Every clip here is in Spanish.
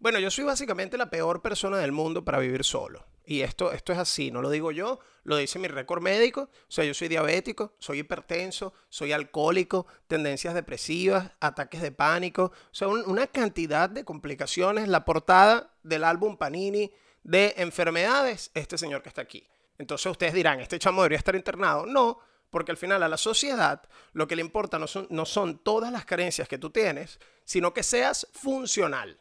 Bueno, yo soy básicamente la peor persona del mundo para vivir solo. Y esto, esto es así, no lo digo yo, lo dice mi récord médico. O sea, yo soy diabético, soy hipertenso, soy alcohólico, tendencias depresivas, ataques de pánico. O sea, una cantidad de complicaciones. La portada del álbum Panini de enfermedades, este señor que está aquí. Entonces ustedes dirán, este chamo debería estar internado. No, porque al final a la sociedad lo que le importa no son, no son todas las carencias que tú tienes, sino que seas funcional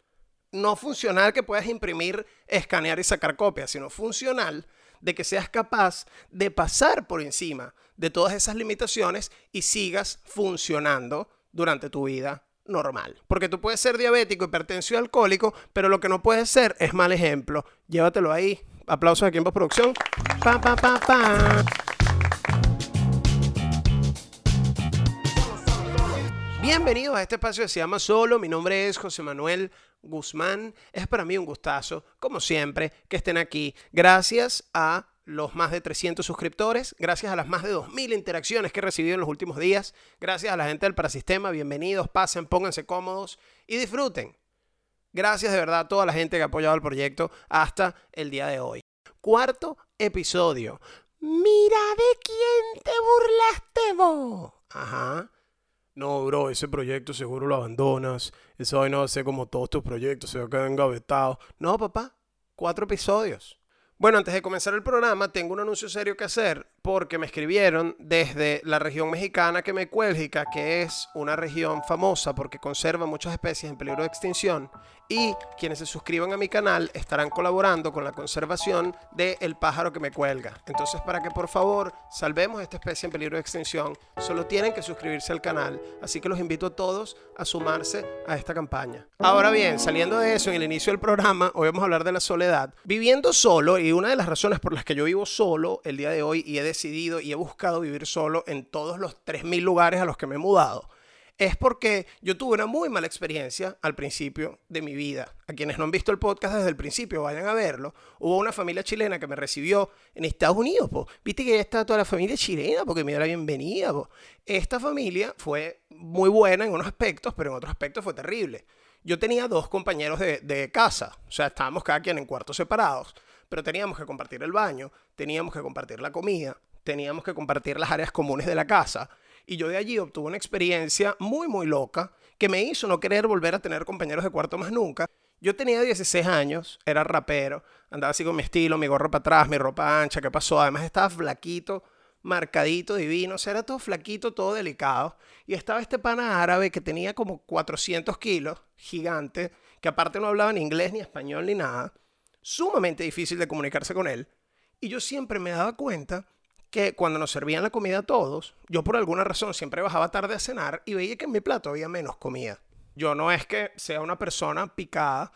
no funcional que puedas imprimir, escanear y sacar copias, sino funcional de que seas capaz de pasar por encima de todas esas limitaciones y sigas funcionando durante tu vida normal. Porque tú puedes ser diabético, hipertenso y alcohólico, pero lo que no puedes ser es mal ejemplo. Llévatelo ahí. Aplausos aquí en postproducción. Pa, pa, pa, pa. Bienvenidos a este espacio que se llama Solo. Mi nombre es José Manuel Guzmán. Es para mí un gustazo, como siempre, que estén aquí. Gracias a los más de 300 suscriptores, gracias a las más de 2.000 interacciones que he recibido en los últimos días, gracias a la gente del Parasistema, bienvenidos, pasen, pónganse cómodos y disfruten. Gracias de verdad a toda la gente que ha apoyado el proyecto hasta el día de hoy. Cuarto episodio. Mira de quién te burlaste vos. Ajá no, bro, ese proyecto seguro lo abandonas, eso hoy no va a ser como todos tus proyectos, se va a quedar engavetado. No, papá, cuatro episodios. Bueno, antes de comenzar el programa, tengo un anuncio serio que hacer porque me escribieron desde la región mexicana que me cuelga, que es una región famosa porque conserva muchas especies en peligro de extinción y quienes se suscriban a mi canal estarán colaborando con la conservación del pájaro que me cuelga. Entonces, para que por favor salvemos esta especie en peligro de extinción, solo tienen que suscribirse al canal. Así que los invito a todos a sumarse a esta campaña. Ahora bien, saliendo de eso, en el inicio del programa, hoy vamos a hablar de la soledad. Viviendo solo, y una de las razones por las que yo vivo solo el día de hoy y he decidido y he buscado vivir solo en todos los 3.000 lugares a los que me he mudado, es porque yo tuve una muy mala experiencia al principio de mi vida. A quienes no han visto el podcast desde el principio, vayan a verlo. Hubo una familia chilena que me recibió en Estados Unidos. Po. Viste que ya está toda la familia chilena porque me dio la bienvenida. Esta familia fue muy buena en unos aspectos, pero en otros aspectos fue terrible. Yo tenía dos compañeros de, de casa, o sea, estábamos cada quien en cuartos separados, pero teníamos que compartir el baño, teníamos que compartir la comida, teníamos que compartir las áreas comunes de la casa y yo de allí obtuve una experiencia muy, muy loca que me hizo no querer volver a tener compañeros de cuarto más nunca. Yo tenía 16 años, era rapero, andaba así con mi estilo, mi gorro para atrás, mi ropa ancha, ¿qué pasó? Además estaba flaquito, marcadito, divino, o sea, era todo flaquito, todo delicado. Y estaba este pana árabe que tenía como 400 kilos, gigante, que aparte no hablaba ni inglés, ni español, ni nada. Sumamente difícil de comunicarse con él. Y yo siempre me daba cuenta que cuando nos servían la comida a todos, yo por alguna razón siempre bajaba tarde a cenar y veía que en mi plato había menos comida. Yo no es que sea una persona picada,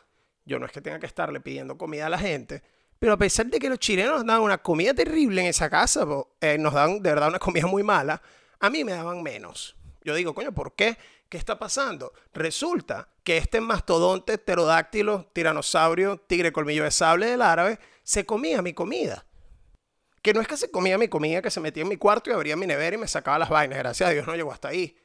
yo no es que tenga que estarle pidiendo comida a la gente, pero a pesar de que los chilenos nos daban una comida terrible en esa casa, eh, nos daban de verdad una comida muy mala, a mí me daban menos. Yo digo, coño, ¿por qué? ¿Qué está pasando? Resulta que este mastodonte pterodáctilo, tiranosaurio, tigre colmillo de sable del árabe, se comía mi comida que no es que se comía mi comida, que se metía en mi cuarto y abría mi nevera y me sacaba las vainas. Gracias a Dios no llegó hasta ahí.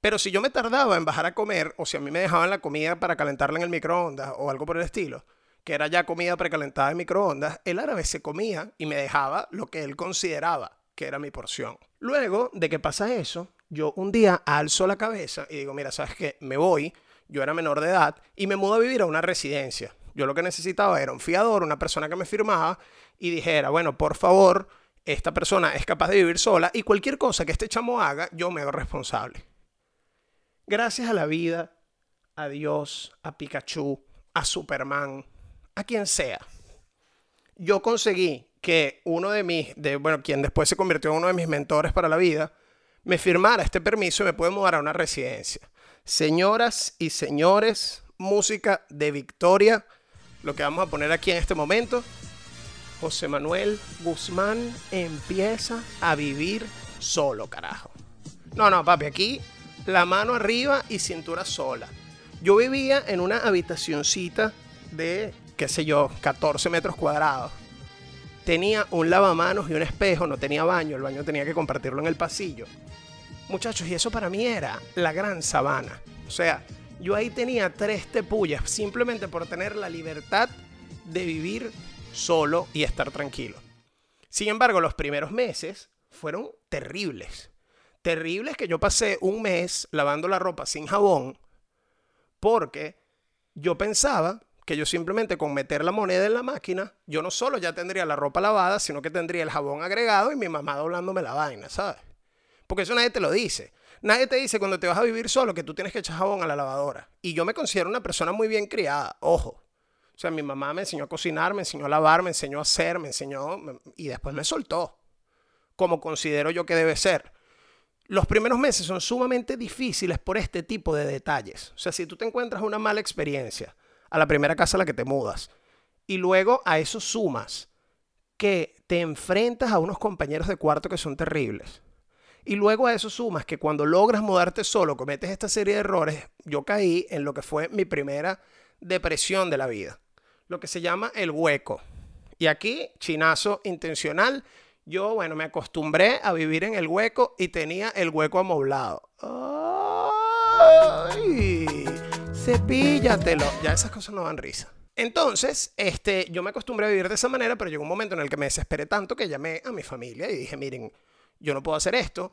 Pero si yo me tardaba en bajar a comer, o si a mí me dejaban la comida para calentarla en el microondas o algo por el estilo, que era ya comida precalentada en microondas, el árabe se comía y me dejaba lo que él consideraba que era mi porción. Luego de que pasa eso, yo un día alzo la cabeza y digo, mira, ¿sabes qué? Me voy, yo era menor de edad, y me mudo a vivir a una residencia. Yo lo que necesitaba era un fiador, una persona que me firmaba y dijera, bueno, por favor, esta persona es capaz de vivir sola y cualquier cosa que este chamo haga, yo me hago responsable. Gracias a la vida, a Dios, a Pikachu, a Superman, a quien sea, yo conseguí que uno de mis, de, bueno, quien después se convirtió en uno de mis mentores para la vida, me firmara este permiso y me puede mudar a una residencia. Señoras y señores, música de Victoria, lo que vamos a poner aquí en este momento José Manuel Guzmán empieza a vivir solo, carajo. No, no, papi, aquí la mano arriba y cintura sola. Yo vivía en una habitacioncita de, qué sé yo, 14 metros cuadrados. Tenía un lavamanos y un espejo, no tenía baño, el baño tenía que compartirlo en el pasillo. Muchachos, y eso para mí era la gran sabana. O sea, Yo ahí tenía tres tepullas, simplemente por tener la libertad de vivir solo y estar tranquilo. Sin embargo, los primeros meses fueron terribles. Terribles que yo pasé un mes lavando la ropa sin jabón porque yo pensaba que yo simplemente con meter la moneda en la máquina, yo no solo ya tendría la ropa lavada, sino que tendría el jabón agregado y mi mamá doblándome la vaina, ¿sabes? Porque eso nadie te lo dice. Nadie te dice cuando te vas a vivir solo que tú tienes que echar jabón a la lavadora. Y yo me considero una persona muy bien criada, ojo. O sea, mi mamá me enseñó a cocinar, me enseñó a lavar, me enseñó a hacer, me enseñó y después me soltó, como considero yo que debe ser. Los primeros meses son sumamente difíciles por este tipo de detalles. O sea, si tú te encuentras una mala experiencia a la primera casa a la que te mudas y luego a eso sumas que te enfrentas a unos compañeros de cuarto que son terribles. Y luego a eso sumas que cuando logras mudarte solo cometes esta serie de errores, yo caí en lo que fue mi primera depresión de la vida lo que se llama el hueco. Y aquí, chinazo intencional, yo, bueno, me acostumbré a vivir en el hueco y tenía el hueco amoblado. ¡Ay! Cepíllatelo. Ya esas cosas no dan risa. Entonces, este, yo me acostumbré a vivir de esa manera, pero llegó un momento en el que me desesperé tanto que llamé a mi familia y dije, miren, yo no puedo hacer esto,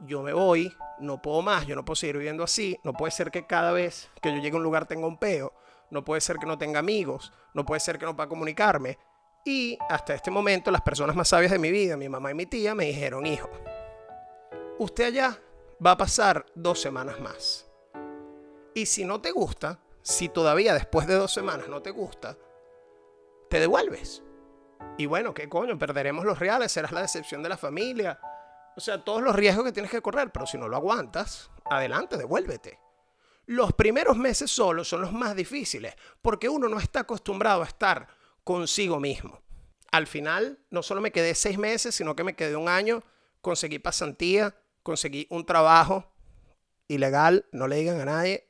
yo me voy, no puedo más, yo no puedo seguir viviendo así, no puede ser que cada vez que yo llegue a un lugar tenga un peo no puede ser que no tenga amigos, no puede ser que no pueda comunicarme. Y hasta este momento las personas más sabias de mi vida, mi mamá y mi tía, me dijeron, hijo, usted allá va a pasar dos semanas más. Y si no te gusta, si todavía después de dos semanas no te gusta, te devuelves. Y bueno, ¿qué coño? Perderemos los reales, serás la decepción de la familia. O sea, todos los riesgos que tienes que correr, pero si no lo aguantas, adelante, devuélvete. Los primeros meses solos son los más difíciles porque uno no está acostumbrado a estar consigo mismo. Al final, no solo me quedé seis meses, sino que me quedé un año, conseguí pasantía, conseguí un trabajo ilegal, no le digan a nadie,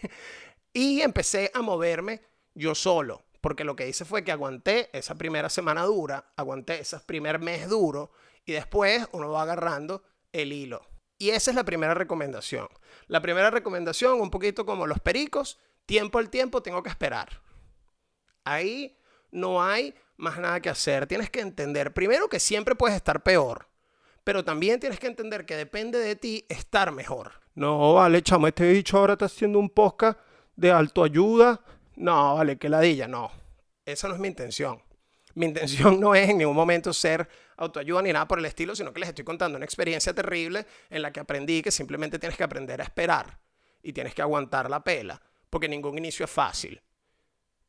y empecé a moverme yo solo, porque lo que hice fue que aguanté esa primera semana dura, aguanté ese primer mes duro, y después uno va agarrando el hilo. Y esa es la primera recomendación. La primera recomendación, un poquito como los pericos, tiempo al tiempo tengo que esperar. Ahí no hay más nada que hacer. Tienes que entender, primero, que siempre puedes estar peor, pero también tienes que entender que depende de ti estar mejor. No, vale, chamo, este dicho ahora está haciendo un podcast de ayuda. No, vale, que ladilla, no. Esa no es mi intención. Mi intención no es en ningún momento ser autoayuda ni nada por el estilo, sino que les estoy contando una experiencia terrible en la que aprendí que simplemente tienes que aprender a esperar y tienes que aguantar la pela, porque ningún inicio es fácil.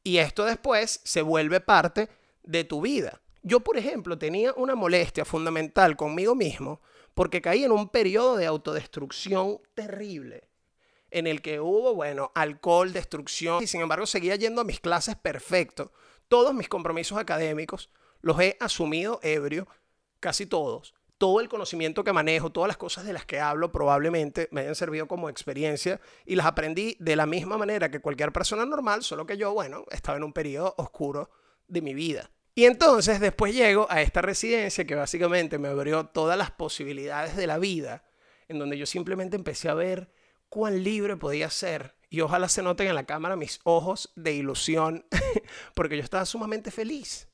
Y esto después se vuelve parte de tu vida. Yo, por ejemplo, tenía una molestia fundamental conmigo mismo porque caí en un periodo de autodestrucción terrible en el que hubo, bueno, alcohol, destrucción, y sin embargo seguía yendo a mis clases perfecto, todos mis compromisos académicos los he asumido ebrio, casi todos. Todo el conocimiento que manejo, todas las cosas de las que hablo probablemente me hayan servido como experiencia y las aprendí de la misma manera que cualquier persona normal, solo que yo, bueno, estaba en un periodo oscuro de mi vida. Y entonces después llego a esta residencia que básicamente me abrió todas las posibilidades de la vida, en donde yo simplemente empecé a ver cuán libre podía ser y ojalá se noten en la cámara mis ojos de ilusión, porque yo estaba sumamente feliz.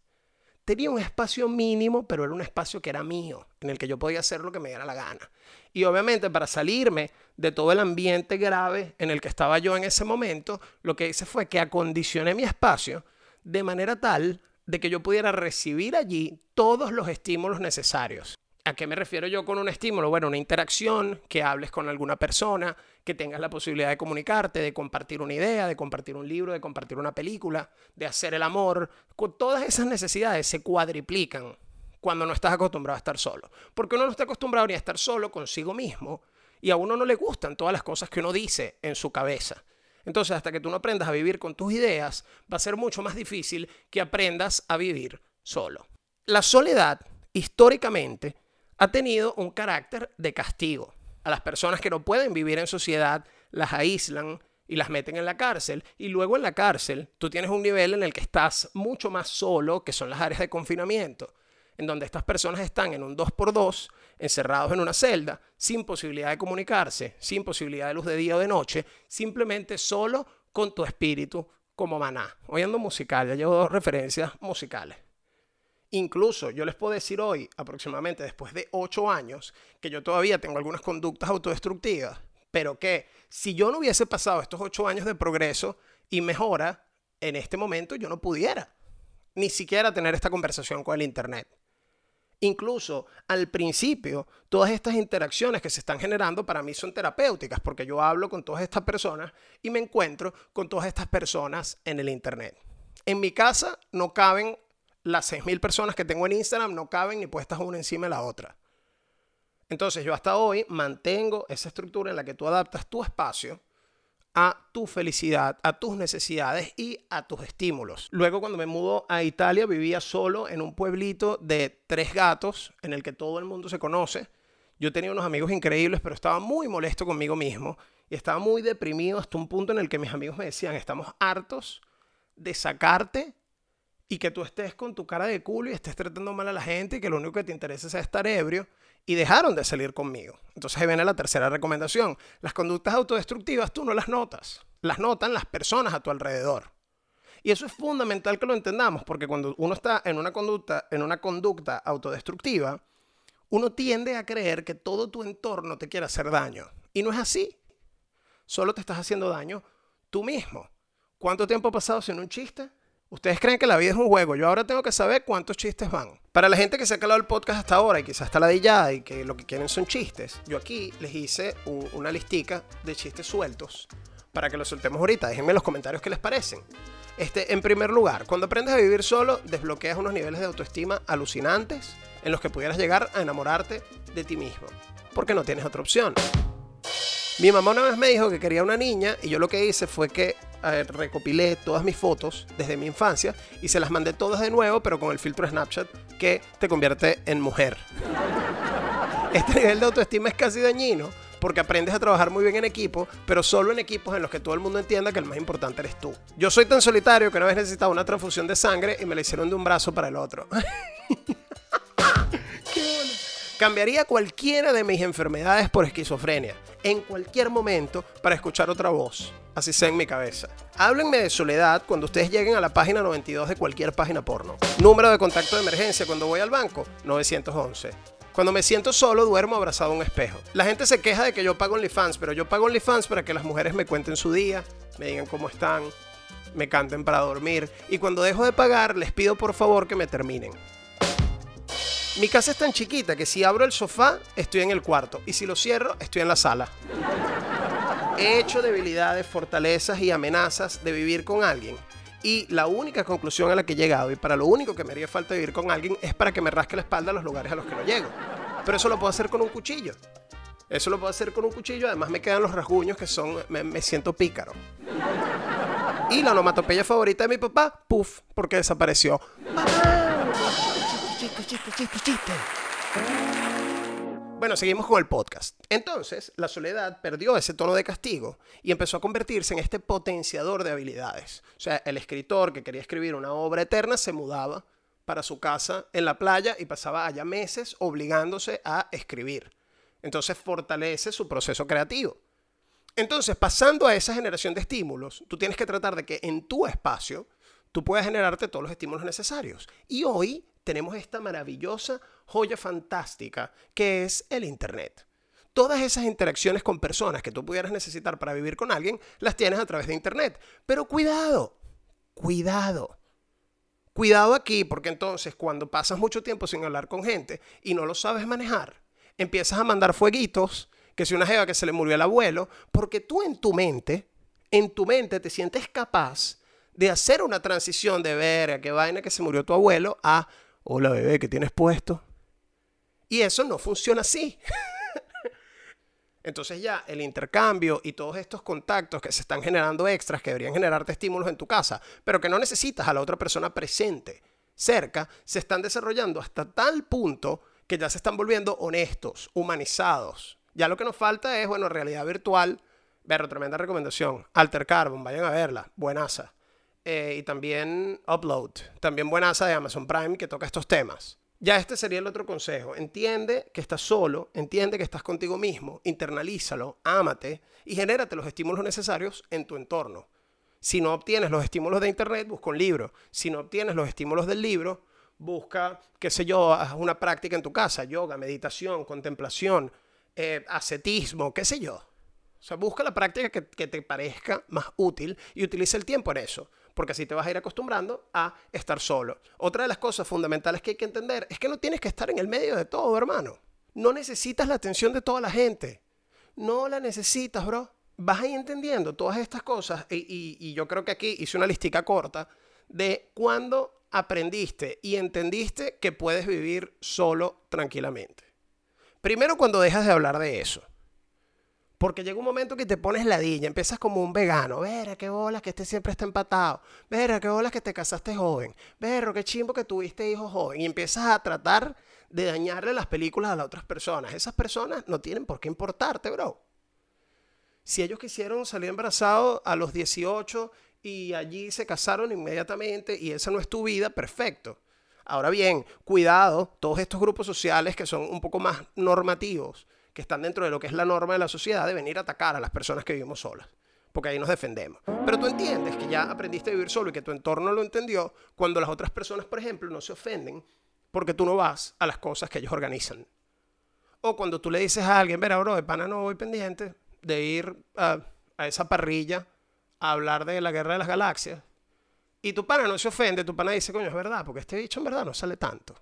Tenía un espacio mínimo, pero era un espacio que era mío, en el que yo podía hacer lo que me diera la gana. Y obviamente para salirme de todo el ambiente grave en el que estaba yo en ese momento, lo que hice fue que acondicioné mi espacio de manera tal de que yo pudiera recibir allí todos los estímulos necesarios. ¿A qué me refiero yo con un estímulo? Bueno, una interacción, que hables con alguna persona, que tengas la posibilidad de comunicarte, de compartir una idea, de compartir un libro, de compartir una película, de hacer el amor. Todas esas necesidades se cuadriplican cuando no estás acostumbrado a estar solo. Porque uno no está acostumbrado ni a estar solo consigo mismo y a uno no le gustan todas las cosas que uno dice en su cabeza. Entonces, hasta que tú no aprendas a vivir con tus ideas, va a ser mucho más difícil que aprendas a vivir solo. La soledad, históricamente, ha tenido un carácter de castigo. A las personas que no pueden vivir en sociedad las aíslan y las meten en la cárcel. Y luego en la cárcel tú tienes un nivel en el que estás mucho más solo, que son las áreas de confinamiento, en donde estas personas están en un 2x2, encerrados en una celda, sin posibilidad de comunicarse, sin posibilidad de luz de día o de noche, simplemente solo con tu espíritu como maná. Oyendo musical, ya llevo dos referencias musicales. Incluso yo les puedo decir hoy, aproximadamente después de ocho años, que yo todavía tengo algunas conductas autodestructivas, pero que si yo no hubiese pasado estos ocho años de progreso y mejora, en este momento yo no pudiera ni siquiera tener esta conversación con el Internet. Incluso al principio, todas estas interacciones que se están generando para mí son terapéuticas, porque yo hablo con todas estas personas y me encuentro con todas estas personas en el Internet. En mi casa no caben las 6.000 personas que tengo en Instagram, no caben ni puestas una encima de la otra. Entonces yo hasta hoy mantengo esa estructura en la que tú adaptas tu espacio a tu felicidad, a tus necesidades y a tus estímulos. Luego cuando me mudo a Italia vivía solo en un pueblito de tres gatos en el que todo el mundo se conoce. Yo tenía unos amigos increíbles, pero estaba muy molesto conmigo mismo y estaba muy deprimido hasta un punto en el que mis amigos me decían, estamos hartos de sacarte y que tú estés con tu cara de culo y estés tratando mal a la gente y que lo único que te interesa es estar ebrio y dejaron de salir conmigo. Entonces ahí viene la tercera recomendación. Las conductas autodestructivas tú no las notas, las notan las personas a tu alrededor. Y eso es fundamental que lo entendamos, porque cuando uno está en una conducta, en una conducta autodestructiva, uno tiende a creer que todo tu entorno te quiere hacer daño. Y no es así. Solo te estás haciendo daño tú mismo. ¿Cuánto tiempo ha pasado sin un chiste? Ustedes creen que la vida es un juego. Yo ahora tengo que saber cuántos chistes van. Para la gente que se ha calado el podcast hasta ahora y quizás está ladillada y que lo que quieren son chistes, yo aquí les hice una listica de chistes sueltos para que los soltemos ahorita. Déjenme en los comentarios qué les parecen. Este, en primer lugar, cuando aprendes a vivir solo, desbloqueas unos niveles de autoestima alucinantes en los que pudieras llegar a enamorarte de ti mismo. Porque no tienes otra opción. Mi mamá una vez me dijo que quería una niña y yo lo que hice fue que recopilé todas mis fotos desde mi infancia y se las mandé todas de nuevo, pero con el filtro Snapchat que te convierte en mujer. Este nivel de autoestima es casi dañino porque aprendes a trabajar muy bien en equipo, pero solo en equipos en los que todo el mundo entienda que el más importante eres tú. Yo soy tan solitario que una vez necesitaba una transfusión de sangre y me la hicieron de un brazo para el otro. Cambiaría cualquiera de mis enfermedades por esquizofrenia, en cualquier momento, para escuchar otra voz. Así sea en mi cabeza. Háblenme de soledad cuando ustedes lleguen a la página 92 de cualquier página porno. Número de contacto de emergencia cuando voy al banco, 911. Cuando me siento solo, duermo abrazado a un espejo. La gente se queja de que yo pago OnlyFans, pero yo pago OnlyFans para que las mujeres me cuenten su día, me digan cómo están, me canten para dormir. Y cuando dejo de pagar, les pido por favor que me terminen. Mi casa es tan chiquita que si abro el sofá, estoy en el cuarto. Y si lo cierro, estoy en la sala. He hecho debilidades, fortalezas y amenazas de vivir con alguien. Y la única conclusión a la que he llegado, y para lo único que me haría falta vivir con alguien, es para que me rasque la espalda a los lugares a los que no llego. Pero eso lo puedo hacer con un cuchillo. Eso lo puedo hacer con un cuchillo. Además me quedan los rasguños que son... Me, siento pícaro. Y la onomatopeya favorita de mi papá, puff, porque desapareció chiste, chiste, chiste. Bueno, seguimos con el podcast. Entonces, la soledad perdió ese tono de castigo y empezó a convertirse en este potenciador de habilidades. O sea, el escritor que quería escribir una obra eterna se mudaba para su casa en la playa y pasaba allá meses obligándose a escribir. Entonces fortalece su proceso creativo. Entonces, pasando a esa generación de estímulos, tú tienes que tratar de que en tu espacio tú puedas generarte todos los estímulos necesarios. Y hoy tenemos esta maravillosa joya fantástica que es el Internet. Todas esas interacciones con personas que tú pudieras necesitar para vivir con alguien, las tienes a través de Internet. Pero cuidado, cuidado. Cuidado aquí, porque entonces cuando pasas mucho tiempo sin hablar con gente y no lo sabes manejar, empiezas a mandar fueguitos, que si una jeva que se le murió el abuelo, porque tú en tu mente, en tu mente te sientes capaz de hacer una transición de ver a qué vaina que se murió tu abuelo a hola bebé, ¿qué tienes puesto? Y eso no funciona así. Entonces ya el intercambio y todos estos contactos que se están generando extras, que deberían generarte estímulos en tu casa, pero que no necesitas a la otra persona presente, cerca, se están desarrollando hasta tal punto que ya se están volviendo honestos, humanizados. Ya lo que nos falta es, bueno, realidad virtual. Ver, tremenda recomendación. Alter Carbon, vayan a verla. Buenaza. Eh, y también Upload, también buenaza de Amazon Prime que toca estos temas. Ya este sería el otro consejo. Entiende que estás solo, entiende que estás contigo mismo, internalízalo, ámate y genérate los estímulos necesarios en tu entorno. Si no obtienes los estímulos de internet, busca un libro. Si no obtienes los estímulos del libro, busca, qué sé yo, haz una práctica en tu casa, yoga, meditación, contemplación, eh, ascetismo, qué sé yo. O sea, busca la práctica que, que te parezca más útil y utiliza el tiempo en eso porque así te vas a ir acostumbrando a estar solo. Otra de las cosas fundamentales que hay que entender es que no tienes que estar en el medio de todo, hermano. No necesitas la atención de toda la gente. No la necesitas, bro. Vas a ir entendiendo todas estas cosas y, yo creo que aquí hice una listica corta de cuándo aprendiste y entendiste que puedes vivir solo tranquilamente. Primero cuando dejas de hablar de eso. Porque llega un momento que te pones ladilla, empiezas como un vegano. Verá, qué bolas que este siempre está empatado. Verá, qué bolas que te casaste joven. Verá, qué chimbo que tuviste hijos joven. Y empiezas a tratar de dañarle las películas a las otras personas. Esas personas no tienen por qué importarte, bro. Si ellos quisieron salir embarazados a los 18 y allí se casaron inmediatamente y esa no es tu vida, perfecto. Ahora bien, cuidado, todos estos grupos sociales que son un poco más normativos que están dentro de lo que es la norma de la sociedad de venir a atacar a las personas que vivimos solas. Porque ahí nos defendemos. Pero tú entiendes que ya aprendiste a vivir solo y que tu entorno lo entendió cuando las otras personas, por ejemplo, no se ofenden porque tú no vas a las cosas que ellos organizan. O cuando tú le dices a alguien, verá, bro, de pana no voy pendiente de ir a, a esa parrilla a hablar de la guerra de las galaxias. Y tu pana no se ofende, tu pana dice, coño, es verdad, porque este dicho en verdad no sale tanto.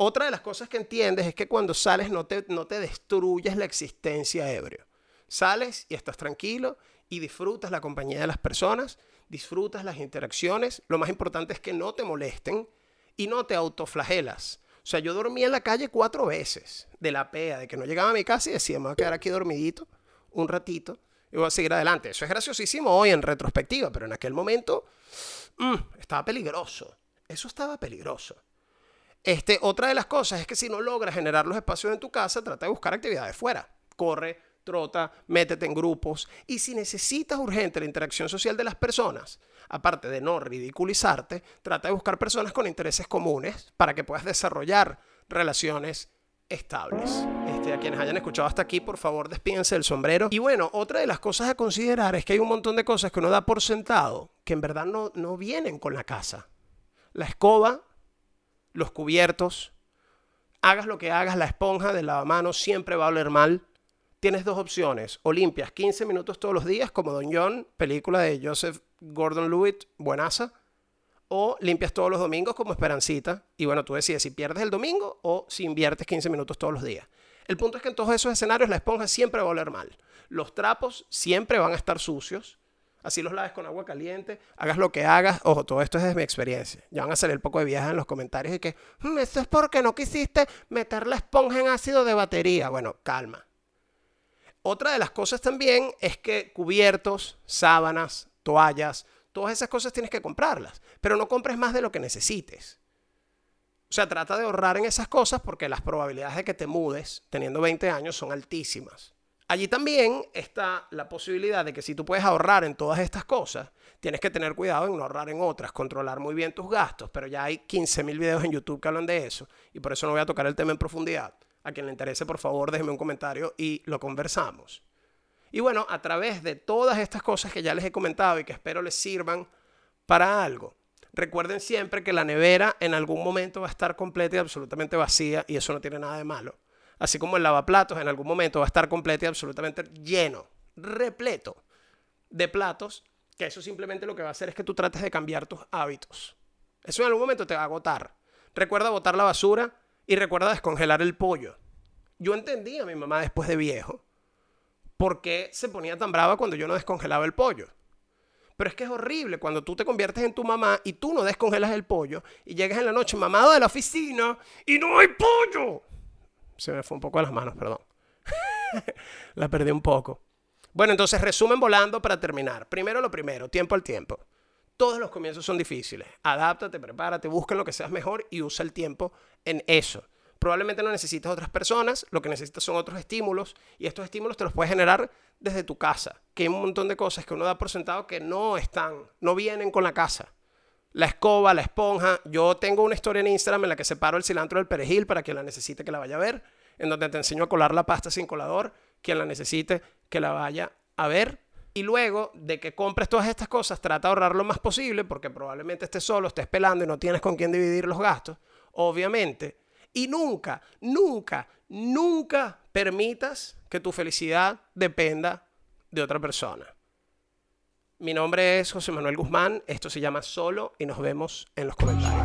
Otra de las cosas que entiendes es que cuando sales no te, no te destruyes la existencia ebrio. Sales y estás tranquilo y disfrutas la compañía de las personas, disfrutas las interacciones. Lo más importante es que no te molesten y no te autoflagelas. O sea, yo dormí en la calle cuatro veces de la pea, de que no llegaba a mi casa y decía, me voy a quedar aquí dormidito un ratito y voy a seguir adelante. Eso es graciosísimo hoy en retrospectiva, pero en aquel momento mm, estaba peligroso. Eso estaba peligroso. Este, otra de las cosas es que si no logras generar los espacios en tu casa, trata de buscar actividades fuera. Corre, trota, métete en grupos. Y si necesitas urgente la interacción social de las personas, aparte de no ridiculizarte, trata de buscar personas con intereses comunes para que puedas desarrollar relaciones estables. Este, a quienes hayan escuchado hasta aquí, por favor, despídense del sombrero. Y bueno, otra de las cosas a considerar es que hay un montón de cosas que uno da por sentado que en verdad no, no vienen con la casa. La escoba los cubiertos. Hagas lo que hagas, la esponja del lavamanos siempre va a oler mal. Tienes dos opciones. O limpias 15 minutos todos los días, como Don John, película de Joseph Gordon-Levitt, buenaza. O limpias todos los domingos como Esperancita. Y bueno, tú decides si pierdes el domingo o si inviertes 15 minutos todos los días. El punto es que en todos esos escenarios la esponja siempre va a oler mal. Los trapos siempre van a estar sucios así los laves con agua caliente, hagas lo que hagas. Ojo, todo esto es desde mi experiencia. Ya van a salir poco de viajes en los comentarios y que, mm, eso es porque no quisiste meter la esponja en ácido de batería. Bueno, calma. Otra de las cosas también es que cubiertos, sábanas, toallas, todas esas cosas tienes que comprarlas, pero no compres más de lo que necesites. O sea, trata de ahorrar en esas cosas porque las probabilidades de que te mudes teniendo 20 años son altísimas. Allí también está la posibilidad de que si tú puedes ahorrar en todas estas cosas, tienes que tener cuidado en no ahorrar en otras, controlar muy bien tus gastos, pero ya hay 15.000 videos en YouTube que hablan de eso y por eso no voy a tocar el tema en profundidad. A quien le interese, por favor, déjeme un comentario y lo conversamos. Y bueno, a través de todas estas cosas que ya les he comentado y que espero les sirvan para algo, recuerden siempre que la nevera en algún momento va a estar completa y absolutamente vacía y eso no tiene nada de malo así como el lavaplatos en algún momento va a estar completo y absolutamente lleno, repleto de platos, que eso simplemente lo que va a hacer es que tú trates de cambiar tus hábitos. Eso en algún momento te va a agotar. Recuerda botar la basura y recuerda descongelar el pollo. Yo entendí a mi mamá después de viejo por qué se ponía tan brava cuando yo no descongelaba el pollo. Pero es que es horrible cuando tú te conviertes en tu mamá y tú no descongelas el pollo y llegas en la noche mamado de la oficina y no hay pollo se me fue un poco a las manos, perdón. la perdí un poco. Bueno, entonces resumen volando para terminar. Primero lo primero, tiempo al tiempo. Todos los comienzos son difíciles. Adáptate, prepárate, busca lo que seas mejor y usa el tiempo en eso. Probablemente no necesitas otras personas, lo que necesitas son otros estímulos y estos estímulos te los puedes generar desde tu casa, que hay un montón de cosas que uno da por sentado que no están, no vienen con la casa. La escoba, la esponja. Yo tengo una historia en Instagram en la que separo el cilantro del perejil para quien la necesite que la vaya a ver, en donde te enseño a colar la pasta sin colador, quien la necesite que la vaya a ver. Y luego de que compres todas estas cosas, trata de ahorrar lo más posible, porque probablemente estés solo, estés pelando y no tienes con quién dividir los gastos, obviamente. Y nunca, nunca, nunca permitas que tu felicidad dependa de otra persona. Mi nombre es José Manuel Guzmán, esto se llama Solo y nos vemos en los comentarios.